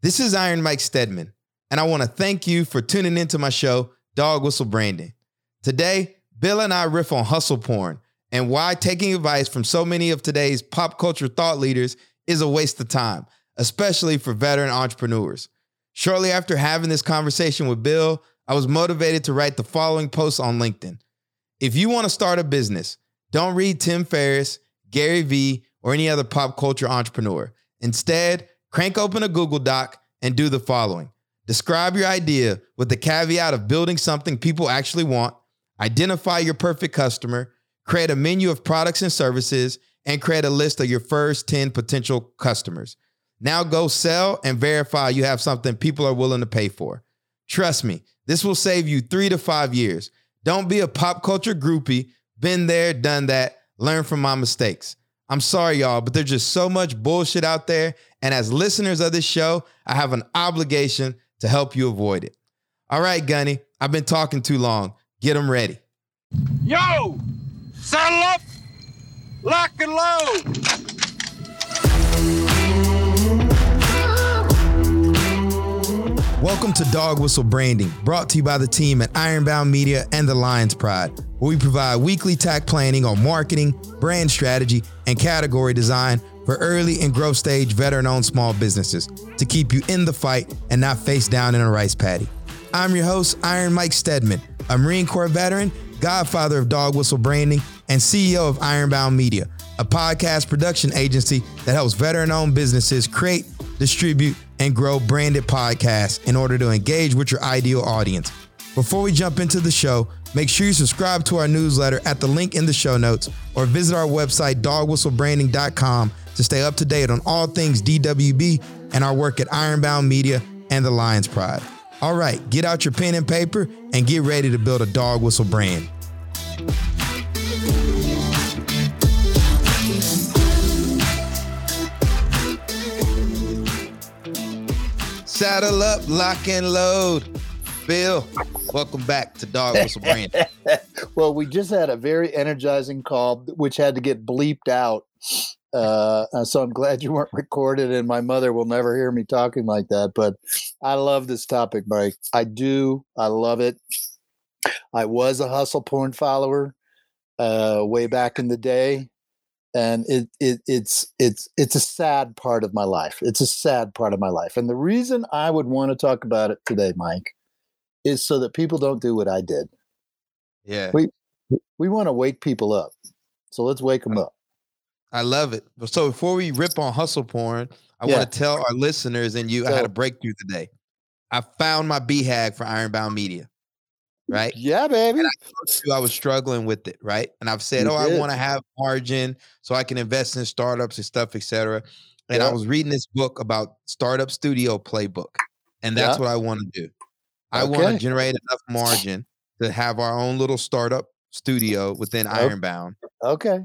This is Iron Mike Stedman, and I want to thank you for tuning into my show, Dog Whistle Branding. Today, Bill and I riff on hustle porn and why taking advice from so many of today's pop culture thought leaders is a waste of time, especially for veteran entrepreneurs. Shortly after having this conversation with Bill, I was motivated to write the following post on LinkedIn. If you want to start a business, don't read Tim Ferriss, Gary Vee, or any other pop culture entrepreneur. Instead, crank open a Google Doc and do the following. Describe your idea with the caveat of building something people actually want, identify your perfect customer, create a menu of products and services, and create a list of your first 10 potential customers. Now go sell and verify you have something people are willing to pay for. Trust me, this will save you three to five years. Don't be a pop culture groupie. Been there, done that. Learn from my mistakes. I'm sorry, y'all, but there's just so much bullshit out there. And as listeners of this show, I have an obligation to help you avoid it. All right, Gunny, I've been talking too long. Get them ready. Yo! Saddle up! Lock and load! Welcome to Dog Whistle Branding, brought to you by the team at Ironbound Media and the Lions Pride, where we provide weekly tack planning on marketing, brand strategy, and category design for early and growth stage veteran owned small businesses to keep you in the fight and not face down in a rice paddy. I'm your host, Iron Mike Stedman, a Marine Corps veteran, godfather of Dog Whistle Branding, and CEO of Ironbound Media, a podcast production agency that helps veteran owned businesses create, distribute, and grow branded podcasts in order to engage with your ideal audience. Before we jump into the show, make sure you subscribe to our newsletter at the link in the show notes or visit our website, dogwhistlebranding.com, to stay up to date on all things DWB and our work at Ironbound Media and the Lions Pride. All right, get out your pen and paper and get ready to build a dog whistle brand. Saddle up, lock and load. Bill, welcome back to Dog Whistle Brand. well, we just had a very energizing call, which had to get bleeped out. Uh, so I'm glad you weren't recorded, and my mother will never hear me talking like that. But I love this topic, Mike. I do. I love it. I was a hustle porn follower uh, way back in the day and it, it it's it's it's a sad part of my life it's a sad part of my life and the reason i would want to talk about it today mike is so that people don't do what i did yeah we we want to wake people up so let's wake them up i love it so before we rip on hustle porn i yeah. want to tell our listeners and you so, i had a breakthrough today i found my BHAG for ironbound media right? Yeah, baby. I, I, was struggling with it, right? And I've said, you oh, did. I want to have margin so I can invest in startups and stuff, etc. And I was reading this book about startup studio playbook, and that's what I want to do. I okay. want to generate enough margin to have our own little startup studio within Ironbound. Okay.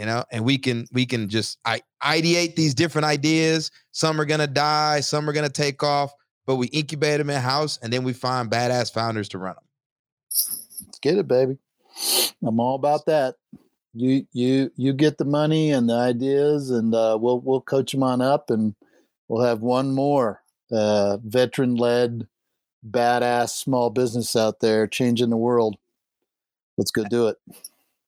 You know, and we can we can just I ideate these different ideas. Some are gonna die, some are gonna take off but we incubate them in house and then we find badass founders to run them. Let's get it, baby. I'm all about that. You you you get the money and the ideas, and uh, we'll we'll coach them on up, and we'll have one more uh, veteran led, badass small business out there changing the world. Let's go do it.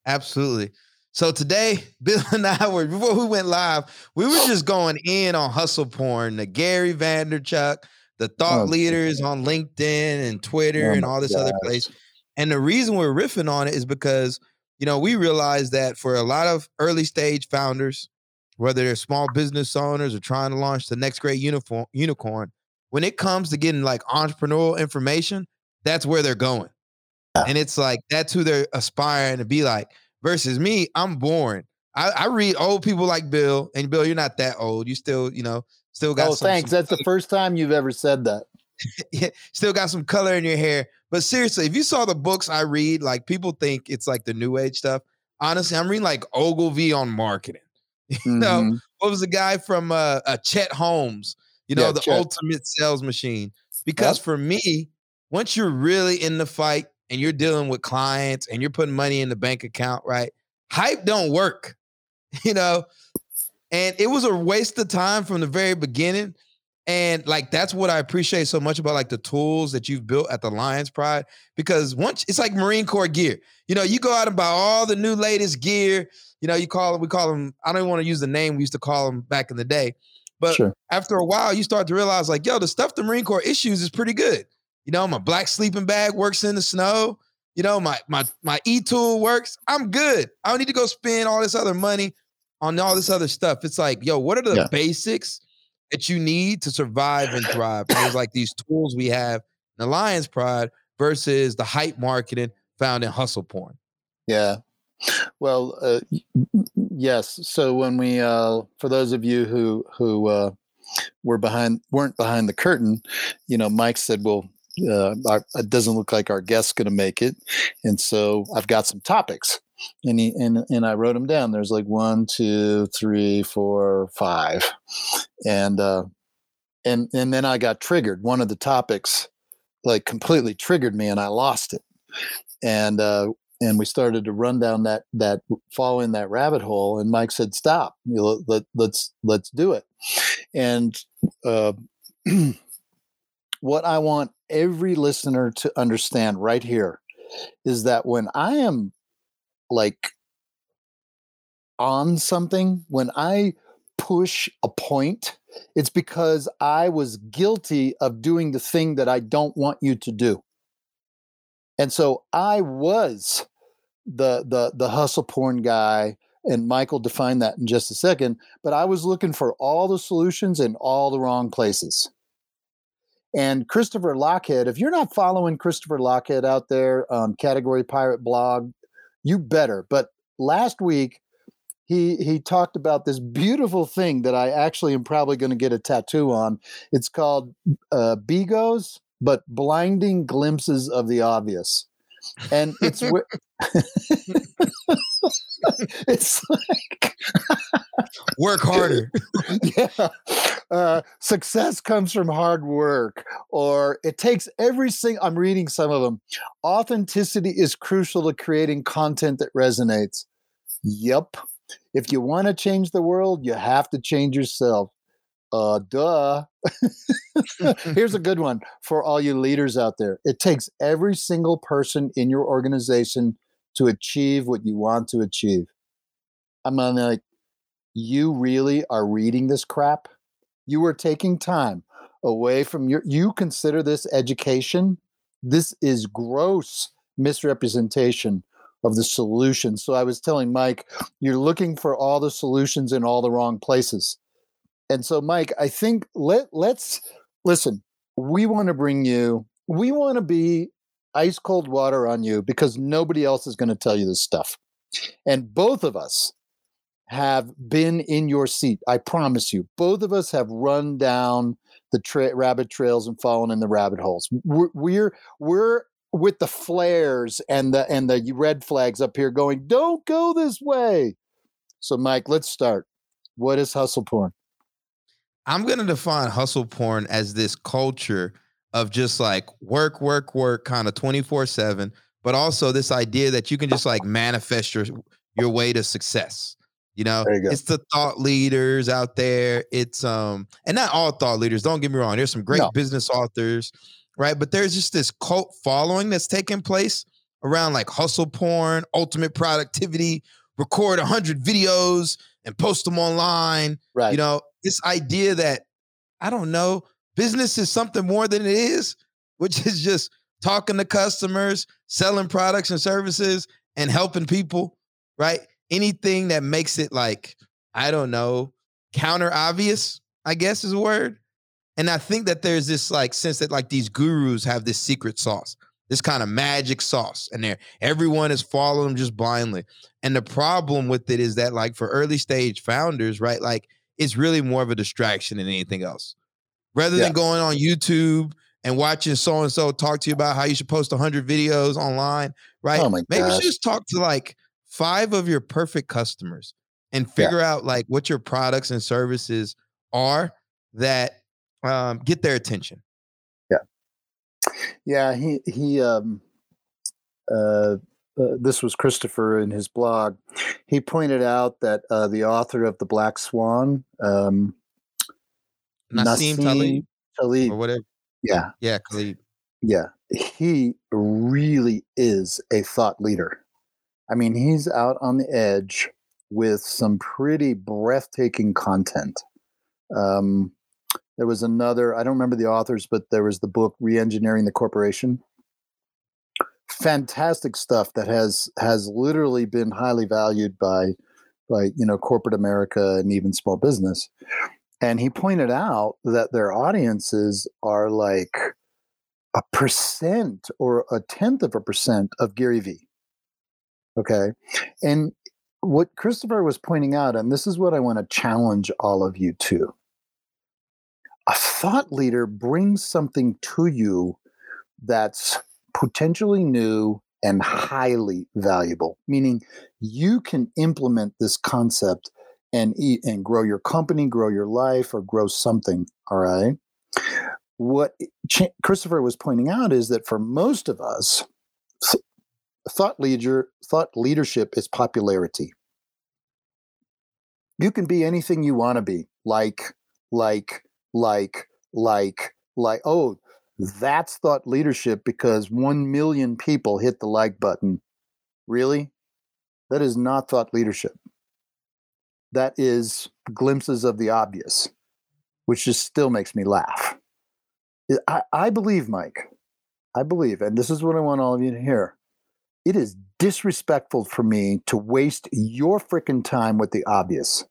Absolutely. So today, Bill and I were before we went live, we were just going in on hustle porn, the Gary Vaynerchuk, the thought oh, leaders on LinkedIn and Twitter oh and all this gosh. other place. And the reason we're riffing on it is because, you know, we realize that for a lot of early stage founders, whether they're small business owners or trying to launch the next great uniform, unicorn, when it comes to getting like entrepreneurial information, that's where they're going. Yeah. And it's like that's who they're aspiring to be like. Versus me, I'm boring. I, I, read old people like Bill, and Bill, you're not that old. You still, you know, Still got. Oh, some, thanks. Some That's color. the first time you've ever said that. still got some color in your hair. But seriously, if you saw the books I read, like people think it's like the new age stuff. Honestly, I'm reading like Ogilvy on marketing. You mm-hmm. know, what was the guy from uh, uh Chet Holmes? You know, yeah, the Chet. ultimate sales machine. Because yep. for me, once you're really in the fight and you're dealing with clients and you're putting money in the bank account, right? Hype don't work. You know, and it was a waste of time from the very beginning. And like that's what I appreciate so much about like the tools that you've built at the Lions Pride because once it's like Marine Corps gear. You know, you go out and buy all the new latest gear. You know, you call them, we call them, I don't even want to use the name we used to call them back in the day. But sure. after a while, you start to realize, like, yo, the stuff the Marine Corps issues is pretty good. You know, my black sleeping bag works in the snow. You know, my my my e tool works. I'm good. I don't need to go spend all this other money on all this other stuff. It's like, yo, what are the yeah. basics that you need to survive and thrive? There's like these tools we have in the Lions Pride versus the hype marketing found in hustle porn. Yeah. Well, uh, yes. So when we, uh, for those of you who who uh, were behind weren't behind the curtain, you know, Mike said, "Well, uh, our, it doesn't look like our guest's going to make it," and so I've got some topics and he and and I wrote them down. There's like one, two, three, four, five, and uh, and and then I got triggered. One of the topics like completely triggered me, and I lost it. And uh, and we started to run down that that fall in that rabbit hole. And Mike said, "Stop! You know, let, let's let's do it." And uh, what I want every listener to understand right here is that when I am like on something, when I push a point, it's because I was guilty of doing the thing that I don't want you to do. And so I was the the the hustle porn guy and Michael defined that in just a second, but I was looking for all the solutions in all the wrong places. And Christopher Lochhead, if you're not following Christopher Lochhead out there on Category Pirate blog, you better. But last week, he he talked about this beautiful thing that I actually am probably going to get a tattoo on. It's called uh, BGOs, but blinding glimpses of the obvious, and it's it's like work harder. yeah, uh, success comes from hard work, or it takes every single. I'm reading some of them. Authenticity is crucial to creating content that resonates. Yep. If you want to change the world, you have to change yourself. Uh, duh. Here's a good one for all you leaders out there. It takes every single person in your organization to achieve what you want to achieve. I'm like, you really are reading this crap? You are taking time away from your, you consider this education. This is gross misrepresentation of the solution. So I was telling Mike, you're looking for all the solutions in all the wrong places. And so, Mike, I think let let's listen. We want to bring you. We want to be ice cold water on you because nobody else is going to tell you this stuff. And both of us have been in your seat. I promise you. Both of us have run down the tra- rabbit trails and fallen in the rabbit holes. We're, we're we're with the flares and the and the red flags up here going, "Don't go this way." So, Mike, let's start. What is hustle porn? I'm going to define hustle porn as this culture of just like work, work, work, kind of 24 7, but also this idea that you can just like manifest your your way to success. You know, you it's the thought leaders out there. It's um, and not all thought leaders. Don't get me wrong. There's some great no. business authors, right? But there's just this cult following that's taking place around like hustle porn, ultimate productivity, record hundred videos and post them online. Right. You know, this idea that I don't know, business is something more than it is, which is just talking to customers, selling products and services, and helping people. Right anything that makes it like, I don't know, counter obvious, I guess is a word. And I think that there's this like sense that like these gurus have this secret sauce, this kind of magic sauce, and there everyone is following them just blindly. And the problem with it is that like for early stage founders, right? Like it's really more of a distraction than anything else. Rather yeah. than going on YouTube and watching so and so talk to you about how you should post 100 videos online, right? Oh Maybe you just talk to like five of your perfect customers and figure yeah. out like what your products and services are that um, get their attention. Yeah. He, he, um, uh, uh, this was Christopher in his blog. He pointed out that uh, the author of The Black Swan, um, Nassim Taleb Taleb. or whatever. Yeah, Yeah, Khalid. yeah. He really is a thought leader. I mean, he's out on the edge with some pretty breathtaking content. Um, there was another, I don't remember the authors, but there was the book Reengineering the Corporation. Fantastic stuff that has has literally been highly valued by by you know corporate America and even small business. And he pointed out that their audiences are like a percent or a tenth of a percent of Gary Vee. Okay. And what Christopher was pointing out, and this is what I want to challenge all of you to a thought leader brings something to you that's potentially new and highly valuable, meaning you can implement this concept and eat and grow your company, grow your life, or grow something. All right. What Ch- Christopher was pointing out is that for most of us, th- thought leader thought leadership is popularity. You can be anything you want to be, like, like, like, like, like. Oh, that's thought leadership because one million people hit the like button. Really? That is not thought leadership. That is glimpses of the obvious, which just still makes me laugh. I, I believe, Mike, I believe, and this is what I want all of you to hear. It is disrespectful for me to waste your freaking time with the obvious.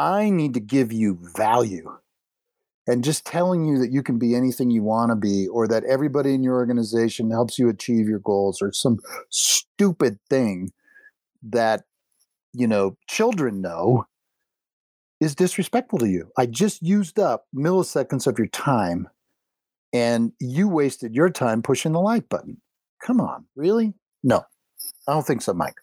I need to give you value. And just telling you that you can be anything you want to be, or that everybody in your organization helps you achieve your goals, or some stupid thing that, you know, children know is disrespectful to you. I just used up milliseconds of your time and you wasted your time pushing the like button. Come on, really? No, I don't think so, Mike.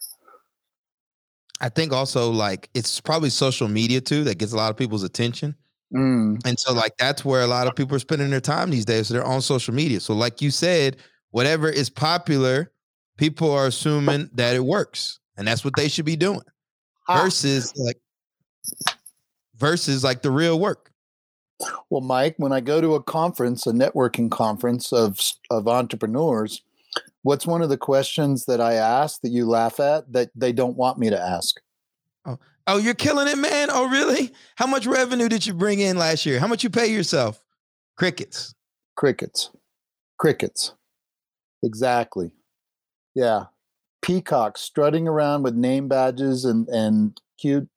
I think also like it's probably social media too that gets a lot of people's attention. Mm, And so like that's where a lot of people are spending their time these days. So they're on social media. So like you said, whatever is popular, people are assuming that it works. And that's what they should be doing. Ah. Versus like versus like the real work. Well, Mike, when I go to a conference, a networking conference of of entrepreneurs, what's one of the questions that I ask that you laugh at that they don't want me to ask? Oh, oh, you're killing it, man. Oh, really? How much revenue did you bring in last year? How much you pay yourself? Crickets. Crickets. Crickets. Exactly. Yeah. Peacocks strutting around with name badges and, and cute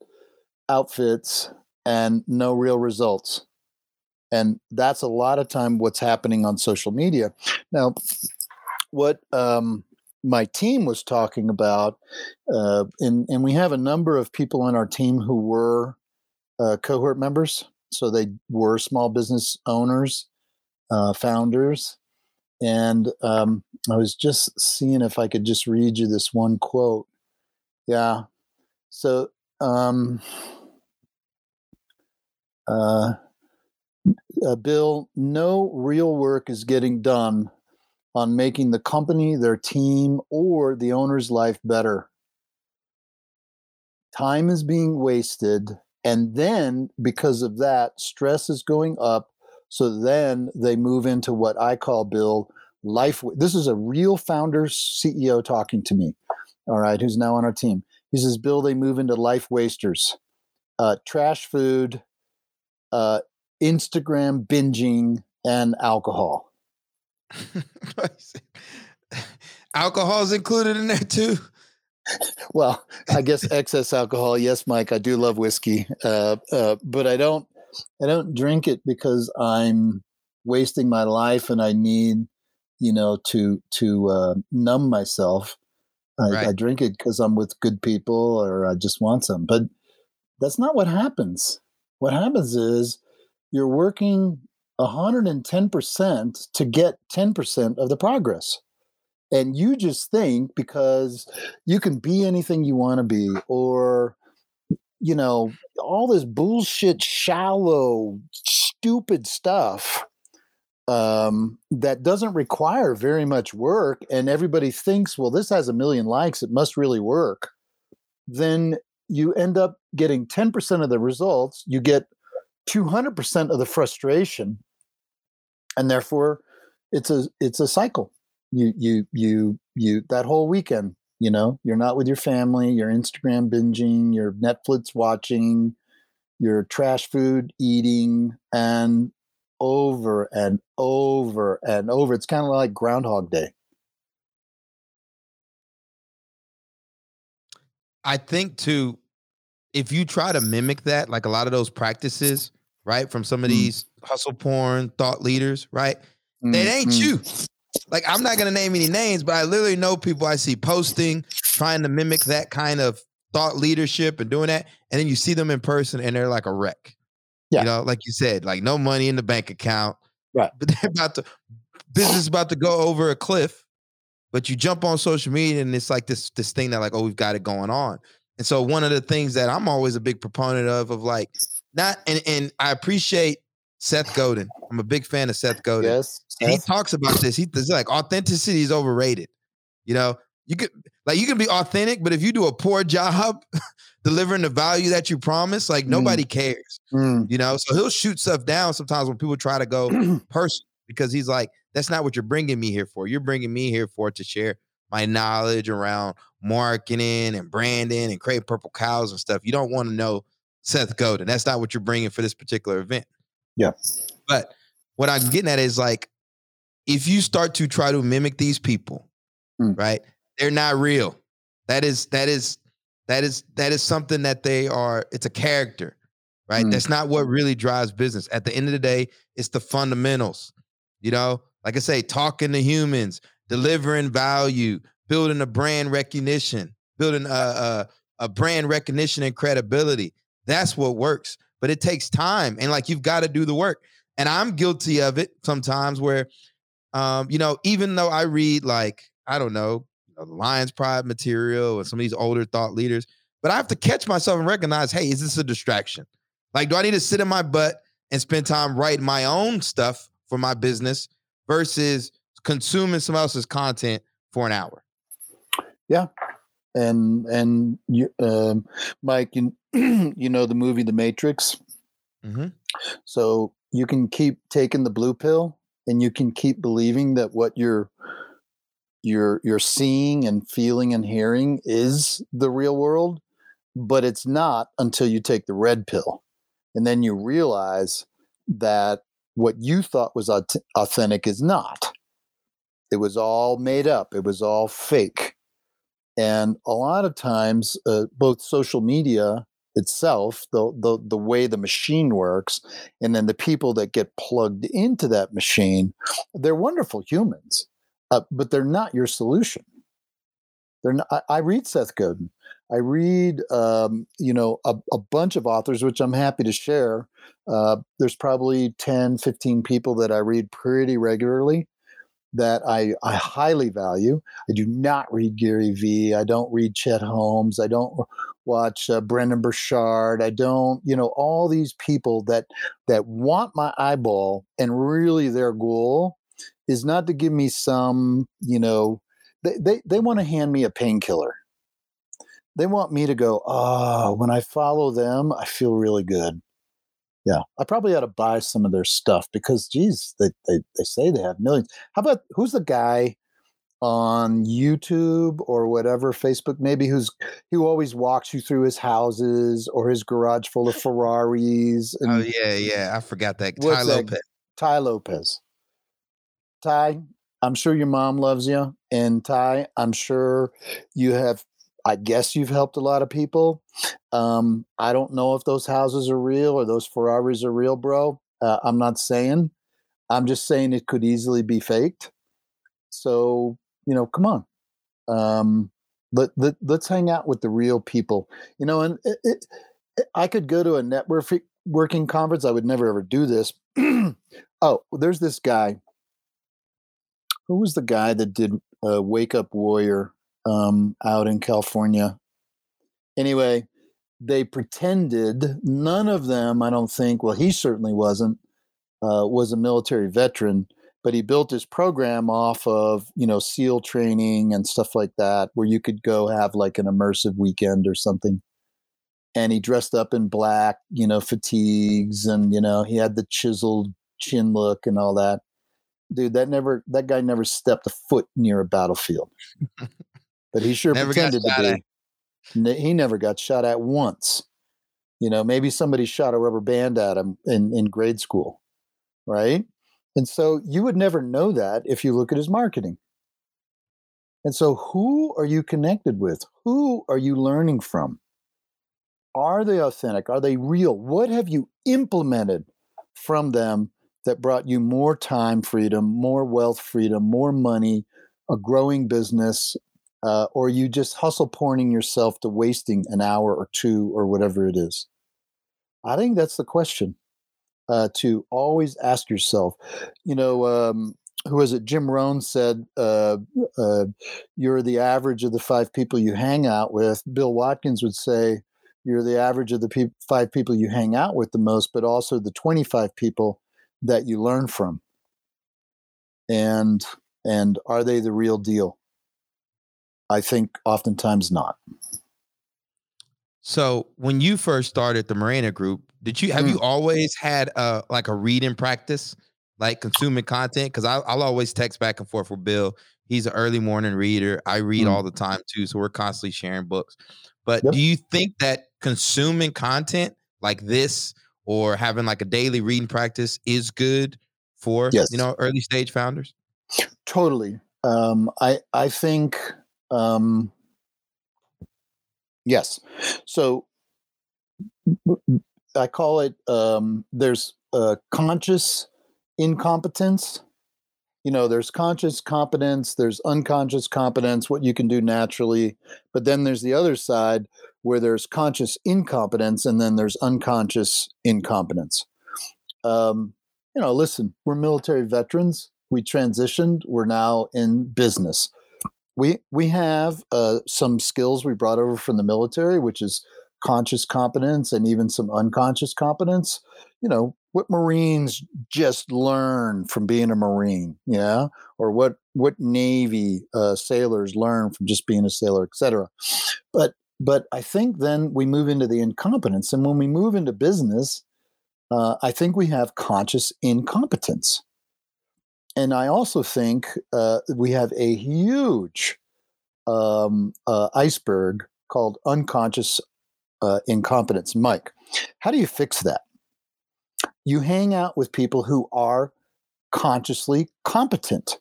outfits and no real results. And that's a lot of time what's happening on social media. Now, what um, my team was talking about, uh, and, and we have a number of people on our team who were uh, cohort members. So they were small business owners, uh, founders. And um, I was just seeing if I could just read you this one quote. Yeah. So, um, uh, uh, Bill, no real work is getting done on making the company, their team, or the owner's life better. Time is being wasted. And then, because of that, stress is going up. So then they move into what I call, Bill, life. This is a real founder CEO talking to me, all right, who's now on our team. He says, Bill, they move into life wasters, uh, trash food, uh, Instagram binging, and alcohol. Alcohol's included in there too. Well, I guess excess alcohol. Yes, Mike, I do love whiskey, uh, uh, but I don't. I don't drink it because I'm wasting my life and I need, you know, to to uh, numb myself. I, I drink it because I'm with good people or I just want some. But that's not what happens. What happens is you're working 110% to get 10% of the progress. And you just think because you can be anything you want to be, or, you know, all this bullshit, shallow, stupid stuff um, that doesn't require very much work. And everybody thinks, well, this has a million likes, it must really work. Then you end up getting 10% of the results, you get 200% of the frustration. And therefore it's a it's a cycle. You you you you that whole weekend, you know, you're not with your family, you're Instagram binging, you're Netflix watching, you're trash food eating and over and over and over. It's kind of like Groundhog Day. I think too, if you try to mimic that, like a lot of those practices, right, from some of Mm. these hustle porn thought leaders, right? It ain't Mhm. you. Like I'm not gonna name any names, but I literally know people I see posting, trying to mimic that kind of thought leadership and doing that, and then you see them in person and they're like a wreck. Yeah. You know, like you said, like no money in the bank account. Right. But they're about to business is about to go over a cliff. But you jump on social media and it's like this this thing that like, oh, we've got it going on. And so one of the things that I'm always a big proponent of, of like not and and I appreciate Seth Godin. I'm a big fan of Seth Godin. Yes. And he talks about this. He does like authenticity is overrated. You know, you could like you can be authentic, but if you do a poor job delivering the value that you promise, like Mm. nobody cares. Mm, You know, so he'll shoot stuff down sometimes when people try to go personal because he's like, that's not what you're bringing me here for. You're bringing me here for to share my knowledge around marketing and branding and creating purple cows and stuff. You don't want to know Seth Godin. That's not what you're bringing for this particular event. Yeah. But what I'm getting at is like, if you start to try to mimic these people, Mm. right? They're not real. That is that is that is that is something that they are. It's a character, right? Mm. That's not what really drives business. At the end of the day, it's the fundamentals. You know, like I say, talking to humans, delivering value, building a brand recognition, building a, a, a brand recognition and credibility. That's what works. But it takes time, and like you've got to do the work. And I'm guilty of it sometimes, where, um, you know, even though I read like I don't know, Lions Pride material and some of these older thought leaders, but I have to catch myself and recognize, hey, is this a distraction? Like, do I need to sit in my butt and spend time writing my own stuff for my business versus consuming someone else's content for an hour? Yeah, and and you, um, Mike, you you know the movie The Matrix. Mm-hmm. So you can keep taking the blue pill, and you can keep believing that what you're you're you're seeing and feeling and hearing is the real world, but it's not until you take the red pill, and then you realize that what you thought was authentic is not. It was all made up. It was all fake. And a lot of times, uh, both social media itself, the, the the way the machine works, and then the people that get plugged into that machine, they're wonderful humans, uh, but they're not your solution. They're not, I, I read Seth Godin. I read, um, you know, a, a bunch of authors, which I'm happy to share. Uh, there's probably 10, 15 people that I read pretty regularly that I, I highly value. I do not read Gary Vee. I don't read Chet Holmes. I don't watch uh, Brendon Burchard. I don't, you know, all these people that that want my eyeball, and really their goal is not to give me some, you know, they they, they want to hand me a painkiller. They want me to go, oh, when I follow them, I feel really good. Yeah, I probably ought to buy some of their stuff because, geez, they, they, they say they have millions. How about who's the guy on YouTube or whatever, Facebook maybe, who's who always walks you through his houses or his garage full of Ferraris? Oh, and Oh yeah, yeah. I forgot that. Tai that? Lopez. Tai Lopez. Tai, I'm sure your mom loves you. And Tai, I'm sure you have, I guess you've helped a lot of people. Um, I don't know if those houses are real or those Ferraris are real, bro. Uh, I'm not saying. I'm just saying it could easily be faked. So, you know, come on. Um, let, let, let's hang out with the real people. You know, and it, it, I could go to a network working conference. I would never ever do this. oh, there's this guy. Who was the guy that did uh, Wake Up Warrior um, out in California? Anyway, they pretended none of them, I don't think, well, he certainly wasn't, uh, was a military veteran, but he built his program off of, you know, SEAL training and stuff like that, where you could go have like an immersive weekend or something. and he dressed up in black, you know, fatigues, and you know, he had the chiseled chin look and all that. Dude, that never that guy never stepped a foot near a battlefield. but he sure Never pretended to shot at. be. He never got shot at once. You know, maybe somebody shot a rubber band at him in, in grade school, right? And so you would never know that if you look at his marketing. And so, who are you connected with? Who are you learning from? Are they authentic? Are they real? What have you implemented from them that brought you more time freedom, more wealth freedom, more money, a growing business, uh, or you just hustle porning yourself to wasting an hour or two or whatever it is? I think that's the question uh, to always ask yourself. You know, um, who was it? Jim Rohn said, uh, uh, "You're the average of the five people you hang out with." Bill Watkins would say, "You're the average of the peop five people you hang out with the most, but also the 25 people that you learn from." And and are they the real deal? I think oftentimes not. So when you first started the Morena Group, did you have Mm. you always had a like a reading practice, like consuming content? Because I'll always text back and forth with Bill. He's an early morning reader. I read Mm. all the time too, so we're constantly sharing books. But Yep. do you think that consuming content like this or having like a daily reading practice is good for Yes. you know early stage founders? Totally. Um, I I think um, yes. So I call it um, there's conscious incompetence. You know, there's conscious competence, there's unconscious competence, what you can do naturally, but then there's the other side where there's conscious incompetence and then there's unconscious incompetence. Um, you know, listen, we're military veterans. We transitioned. We're now in business. We we have uh, some skills we brought over from the military, which is conscious competence and even some unconscious competence. You know, what Marines just learn from being a Marine, yeah, or what what Navy uh, sailors learn from just being a sailor, etc. But but I think then we move into the incompetence, and when we move into business, uh, I think we have conscious incompetence. And I also think uh, we have a huge um, uh, iceberg called unconscious uh, incompetence. Mike, how do you fix that? You hang out with people who are consciously competent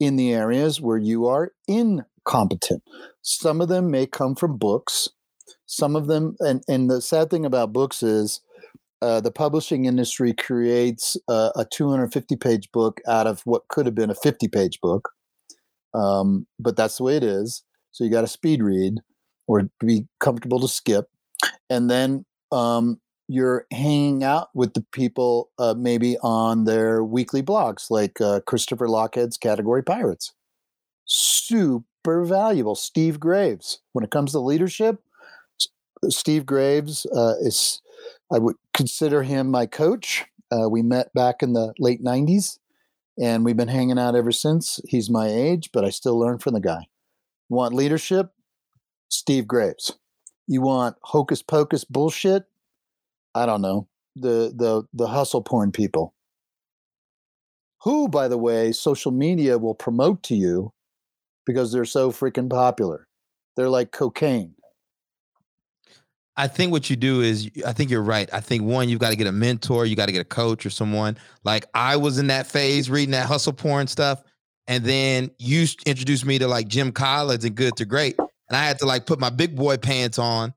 in the areas where you are incompetent. Some of them may come from books. Some of them, and, and the sad thing about books is uh, the publishing industry creates uh, a 250 page book out of what could have been a 50 page book. Um, but that's the way it is. So you got to speed read or be comfortable to skip. And then um, you're hanging out with the people uh, maybe on their weekly blogs, like uh, Christopher Lochhead's Category Pirates. Super valuable. Steve Graves. When it comes to leadership, Steve Graves uh, is I would consider him my coach. Uh, we met back in the late 90s and we've been hanging out ever since. He's my age, but I still learn from the guy. Want leadership? Steve Graves. You want hocus pocus bullshit? I don't know. The the the hustle porn people. Who, by the way, social media will promote to you because they're so freaking popular. They're like cocaine. I think what you do is, I think you're right. I think one, you've got to get a mentor, you got to get a coach or someone. Like I was in that phase reading that hustle porn stuff. And then you introduced me to like Jim Collins and Good to Great. And I had to like put my big boy pants on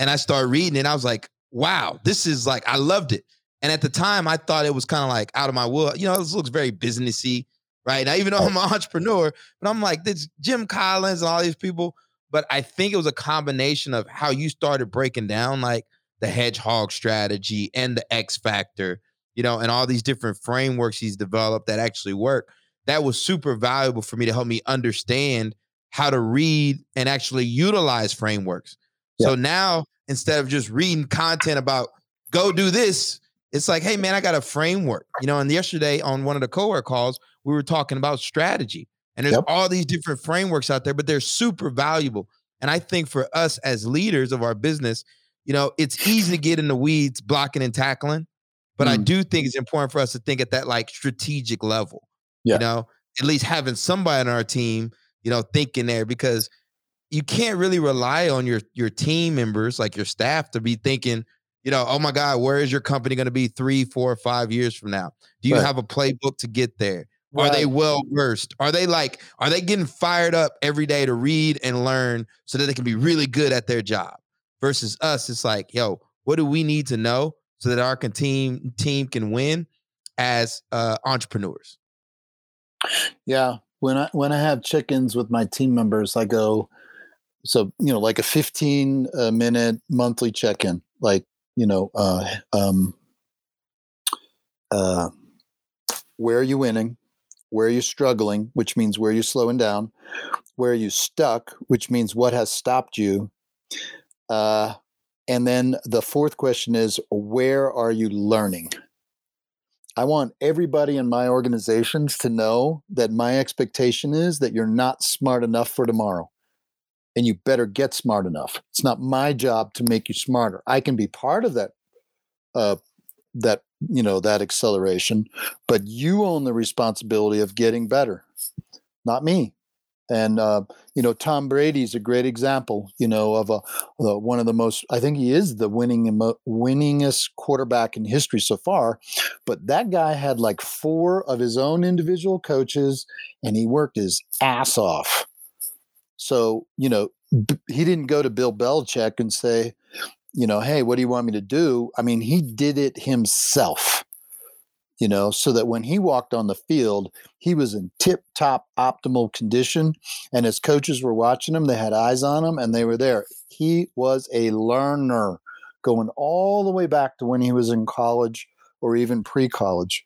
and I started reading. And I was like, wow, this is like, I loved it. And at the time, I thought it was kind of like out of my wood. You know, this looks very businessy, right? Now, even though I'm an entrepreneur, but I'm like, this Jim Collins and all these people but I think it was a combination of how you started breaking down like the hedgehog strategy and the X factor, you know, and all these different frameworks he's developed that actually work. That was super valuable for me to help me understand how to read and actually utilize frameworks. So now instead of just reading content about go do this, it's like, hey man, I got a framework. You know, and yesterday on one of the cohort calls, we were talking about strategy. And there's Yep. all these different frameworks out there, but they're super valuable. And I think for us as leaders of our business, you know, it's easy to get in the weeds blocking and tackling, but I Mm. do think it's important for us to think at that like strategic level. Yeah. You know, at least having somebody on our team, you know, thinking there because you can't really rely on your your team members, like your staff, to be thinking, you know, oh my God, where is your company going to be three, four, five years from now? Do you Right. have a playbook to get there? Are they well versed? Are they like, are they getting fired up every day to read and learn so that they can be really good at their job? Versus us, it's like, yo, what do we need to know so that our team team can win as uh, entrepreneurs? Yeah, when I when I have chickens with my team members, I go so you know like a 15 uh, minute monthly check-in, like you know, uh, um, uh, where are you winning? Where you're you struggling? Which means where you're you slowing down? Where are you stuck? Which means what has stopped you? Uh, and then the fourth question is where are you learning? I want everybody in my organizations to know that my expectation is that you're not smart enough for tomorrow. And you better get smart enough. It's not my job to make you smarter. I can be part of that uh that you know that acceleration, but you own the responsibility of getting better, not me. And uh, you know, Tom Brady's a great example. You know, of a one of the most. I think he is the winning winningest quarterback in history so far. But that guy had like four of his own individual coaches, and he worked his ass off. So you know, he didn't go to Bill Belichick and say, you know, hey, what do you want me to do? I mean, he did it himself. You know, so that when he walked on the field, he was in tip top optimal condition and his coaches were watching him they had eyes on him and they were there he was a learner going all the way back to when he was in college or even pre-college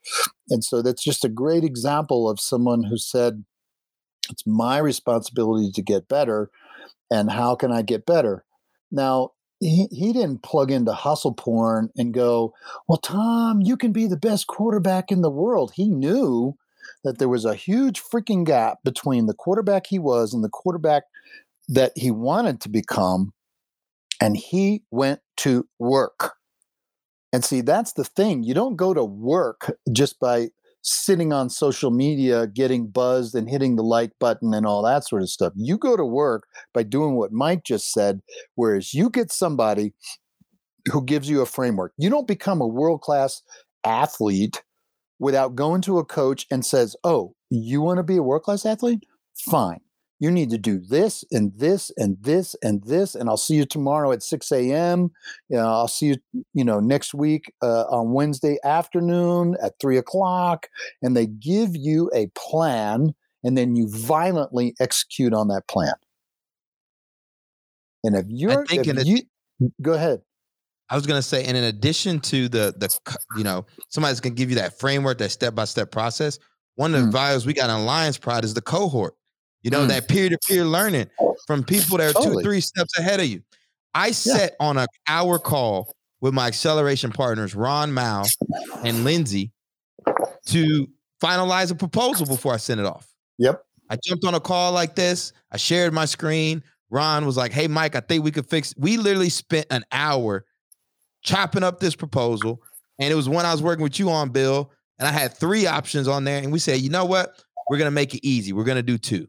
and so that's just a great example of someone who said it's my responsibility to get better and how can i get better now he, didn't plug into hustle porn and go well tom you can be the best quarterback in the world he knew that there was a huge freaking gap between the quarterback he was and the quarterback that he wanted to become. And he went to work. And see, that's the thing. You don't go to work just by sitting on social media, getting buzzed and hitting the like button and all that sort of stuff. You go to work by doing what Mike just said, whereas you get somebody who gives you a framework. You don't become a world class athlete without going to a coach and says, "Oh, you want to be a world class athlete? Fine. You need to do this and this and this and this, and I'll see you tomorrow at 6 a.m. You know, I'll see you, you know, next week uh, on Wednesday afternoon at three o'clock." And they give you a plan, and then you violently execute on that plan. And if you're, think if you, go ahead. I was gonna say, and in addition to the the you know somebody's gonna give you that framework, that step by step process. One of the Mm. values we got in Alliance Pride is the cohort. You know Mm. that peer to peer learning from people that are two Totally. three steps ahead of you. I sat on a hour call with my acceleration partners Ron Mao and Lindsay to finalize a proposal before I sent it off. Yep. I jumped on a call like this. I shared my screen. Ron was like, "Hey, Mike, I think we could fix." We literally spent an hour chopping up this proposal, and it was one I was working with you on, Bill. And I had three options on there, and we said, "You know what? We're gonna make it easy. We're gonna do two,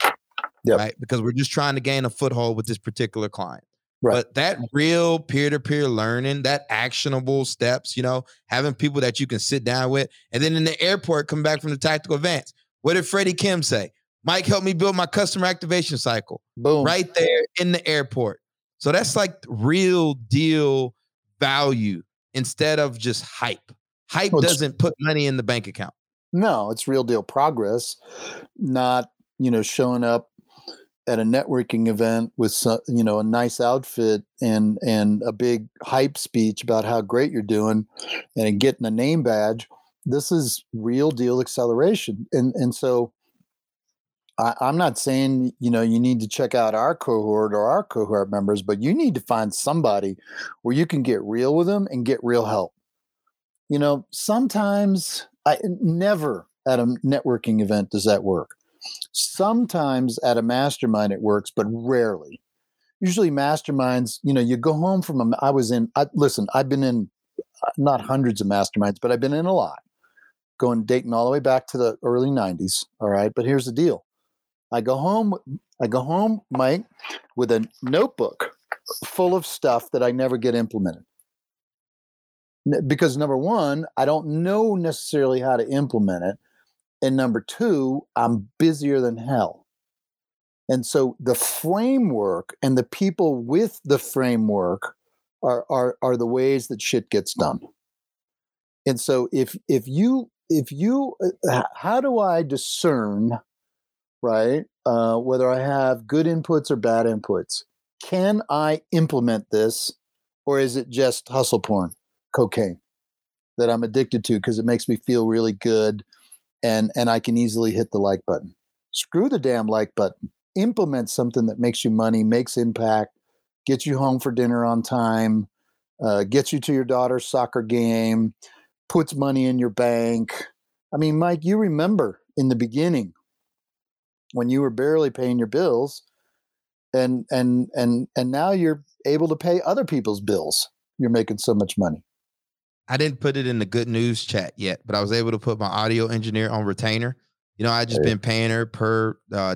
Yep. right? Because we're just trying to gain a foothold with this particular client." Right. But that real peer-to-peer learning, that actionable steps, you know, having people that you can sit down with, and then in the airport, come back from the tactical advance. What did Freddie Kim say? Mike helped me build my customer activation cycle Boom. right there in the airport. So that's like real deal value instead of just hype. Hype Well, doesn't put money in the bank account. No, it's real deal progress, not you know showing up at a networking event with some, you know a nice outfit and and a big hype speech about how great you're doing, and getting a name badge. This is real deal acceleration, and and so. I, I'm not saying you know you need to check out our cohort or our cohort members, but you need to find somebody where you can get real with them and get real help. You know, sometimes I never at a networking event does that work. Sometimes at a mastermind it works, but rarely. usually masterminds, you know, you go home from them. I was in, I, listen, I've been in uh, not hundreds of masterminds, but I've been in a lot, going dating all the way back to the early 90s. All right. But here's the deal I go home, I go home, Mike, with a notebook full of stuff that I never get implemented. Because number one, I don't know necessarily how to implement it. And number two, I'm busier than hell. And so the framework and the people with the framework are, are, are the ways that shit gets done. And so if if you if you uh, how do I discern right uh, whether I have good inputs or bad inputs? Can I implement this, or is it just hustle porn, cocaine that I'm addicted to because it makes me feel really good, and and I can easily hit the like button. Screw the damn like button. Implement something that makes you money, makes impact, gets you home for dinner on time, uh, gets you to your daughter's soccer game, puts money in your bank. I mean, Mike, you remember in the beginning when you were barely paying your bills and and and and now you're able to pay other people's bills you're making so much money i didn't put it in the good news chat yet but i was able to put my audio engineer on retainer. You know i just been paying her per uh,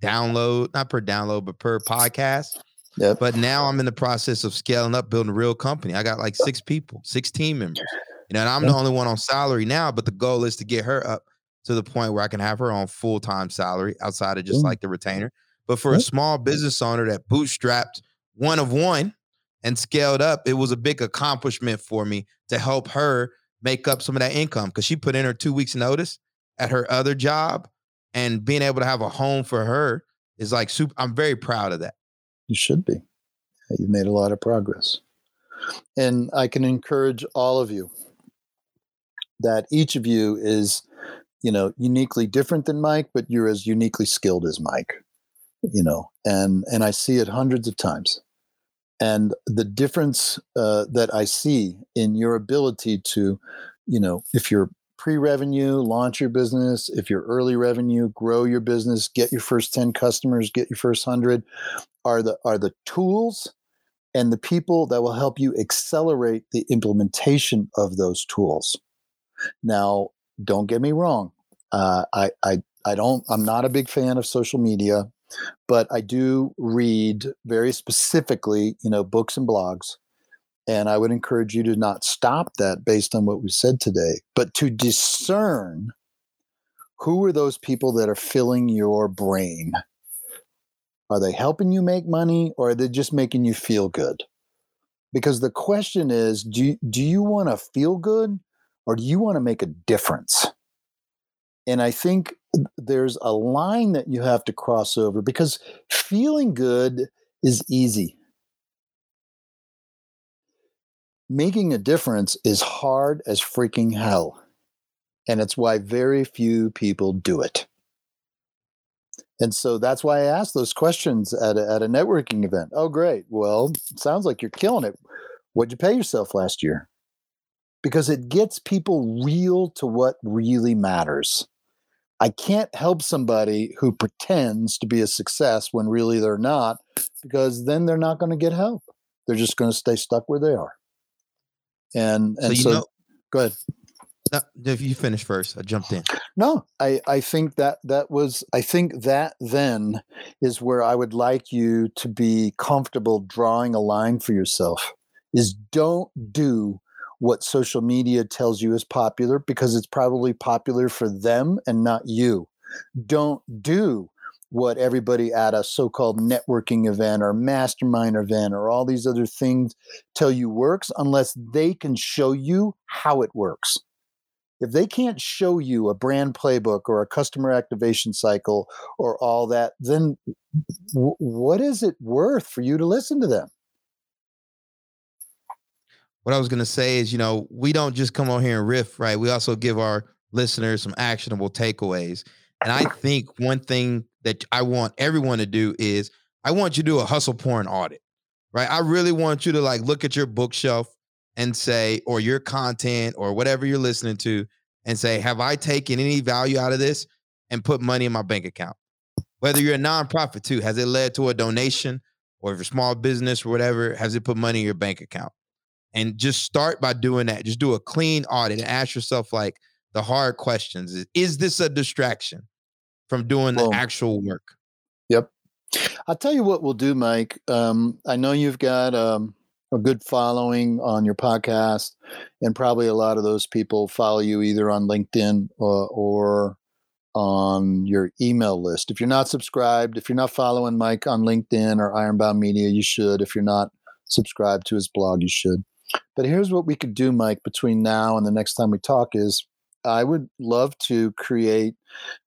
download not per download but per podcast. Yep. but now i'm in the process of scaling up building a real company. I got like six people six team members you know and i'm the only one on salary now but the goal is to get her up to the point where I can have her on full time salary outside of just like the retainer. But for a small business owner that bootstrapped one of one and scaled up, it was a big accomplishment for me to help her make up some of that income because she put in her two weeks notice at her other job and being able to have a home for her is like super. I'm very proud of that. You should be. You've made a lot of progress. And I can encourage all of you that each of you is you know uniquely different than mike but you're as uniquely skilled as mike you know and and i see it hundreds of times and the difference uh, that i see in your ability to you know if you're pre-revenue launch your business if you're early revenue grow your business get your first 10 customers get your first 100 are the are the tools and the people that will help you accelerate the implementation of those tools now don't get me wrong. Uh, I, I, I don't, I'm not a big fan of social media, but I do read very specifically, you know, books and blogs. And I would encourage you to not stop that based on what we said today, but to discern who are those people that are filling your brain? Are they helping you make money or are they just making you feel good? Because the question is do you, do you want to feel good or do you want to make a difference? And I think there's a line that you have to cross over because feeling good is easy. Making a difference is hard as freaking hell. And it's why very few people do it. And so that's why I asked those questions at a, at a networking event. Oh, great. Well, sounds like you're killing it. What'd you pay yourself last year? Because it gets people real to what really matters. I can't help somebody who pretends to be a success when really they're not, because then they're not going to get help. They're just going to stay stuck where they are. And and so, so know, go ahead. No, if you finish first, I jumped in. No, I, I think that that was I think that then is where I would like you to be comfortable drawing a line for yourself. Is don't do what social media tells you is popular because it's probably popular for them and not you. Don't do what everybody at a so-called networking event or mastermind event or all these other things tell you works unless they can show you how it works. If they can't show you a brand playbook or a customer activation cycle or all that, then w- what is it worth for you to listen to them? What I was gonna say is, you know, we don't just come on here and riff, right? We also give our listeners some actionable takeaways. And I think one thing that I want everyone to do is I want you to do a hustle porn audit, right? I really want you to like look at your bookshelf and say, or your content or whatever you're listening to, and say, have I taken any value out of this and put money in my bank account? Whether you're a nonprofit too, has it led to a donation or if you're small business or whatever, has it put money in your bank account? And just start by doing that. Just do a clean audit and ask yourself like the hard questions. Is, is this a distraction from doing the actual work? Yep. I'll tell you what we'll do, Mike. Um, I know you've got um, a good following on your podcast, and probably a lot of those people follow you either on LinkedIn or, or on your email list. If you're not subscribed, if you're not following Mike on LinkedIn or Ironbound Media, you should. If you're not subscribed to his blog, you should. But here's what we could do, Mike, between now and the next time we talk is I would love to create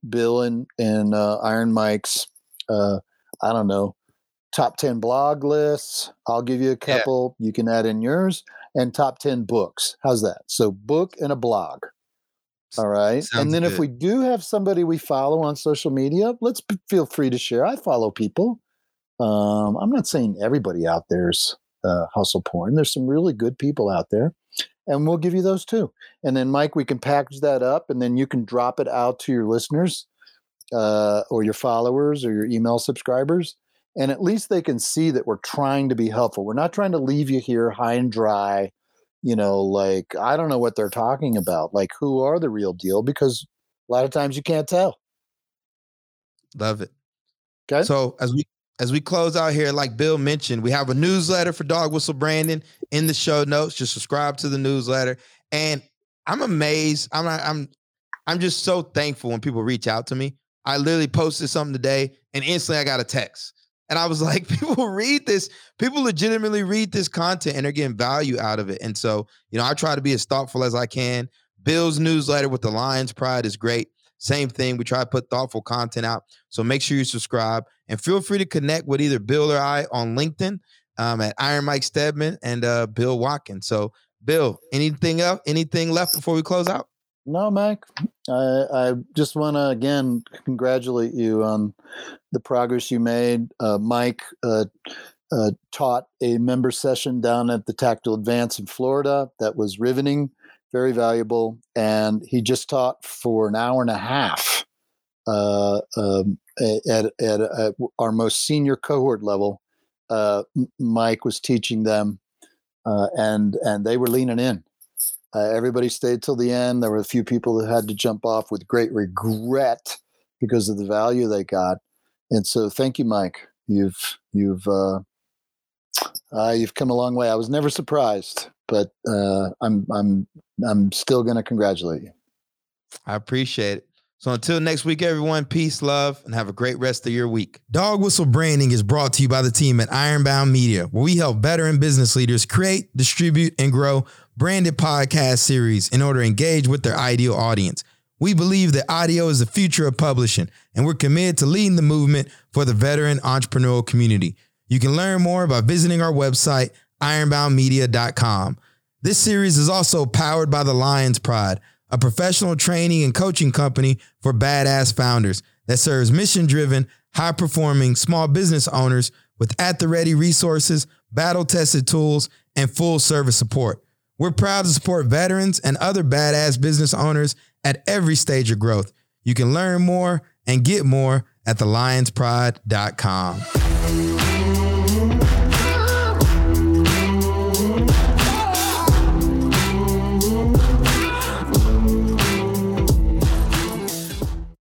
Bill and, and uh, Iron Mike's uh, I don't know, top 10 blog lists. I'll give you a Yeah. couple. You can add in yours and top 10 books. How's that? So, book and a blog. All right. Sounds and then if we do have somebody we follow on social media, let's p- feel free to share. I follow people. Um, I'm not saying everybody out there's uh, hustle porn. There's some really good people out there. And we'll give you those too. And then, Mike, we can package that up and then you can drop it out to your listeners uh, or your followers or your email subscribers. And at least they can see that we're trying to be helpful. We're not trying to leave you here high and dry, you know, like, I don't know what they're talking about. Like, who are the real deal? Because a lot of times you can't tell. Love it. Okay. So as we as we close out here, like Bill mentioned, we have a newsletter for Dog Whistle Branding in the show notes. Just subscribe to the newsletter. And I'm amazed. I'm I'm I'm just so thankful when people reach out to me. I literally posted something today and instantly I got a text. And I was like, people read this, people legitimately read this content and they're getting value out of it. And so, you know, I try to be as thoughtful as I can. Bill's newsletter with the Lions Pride is great. Same thing. We try to put thoughtful content out. So make sure you subscribe and feel free to connect with either Bill or I on LinkedIn um, at Iron Mike Stedman and uh, Bill Watkins. So, Bill, anything else? Anything left before we close out? No, Mike. I, I just want to again congratulate you on the progress you made. Uh, Mike uh, uh, taught a member session down at the Tactical Advance in Florida that was riveting, very valuable, and he just taught for an hour and a half uh, um, at, at, at our most senior cohort level. Uh, Mike was teaching them, uh, and and they were leaning in. Uh, everybody stayed till the end. There were a few people that had to jump off with great regret because of the value they got. And so, thank you, Mike. You've you've uh, uh, you've come a long way. I was never surprised, but uh, I'm I'm I'm still going to congratulate you. I appreciate it. So until next week, everyone, peace, love, and have a great rest of your week. Dog Whistle Branding is brought to you by the team at Ironbound Media, where we help veteran business leaders create, distribute, and grow branded podcast series in order to engage with their ideal audience. We believe that audio is the future of publishing, and we're committed to leading the movement for the veteran entrepreneurial community. You can learn more by visiting our website, ironboundmedia.com. This series is also powered by the Lions Pride, a professional training and coaching company for badass founders that serves mission driven, high performing small business owners with at the ready resources, battle tested tools, and full service support. We're proud to support veterans and other badass business owners at every stage of growth. You can learn more and get more at thelionspride.com.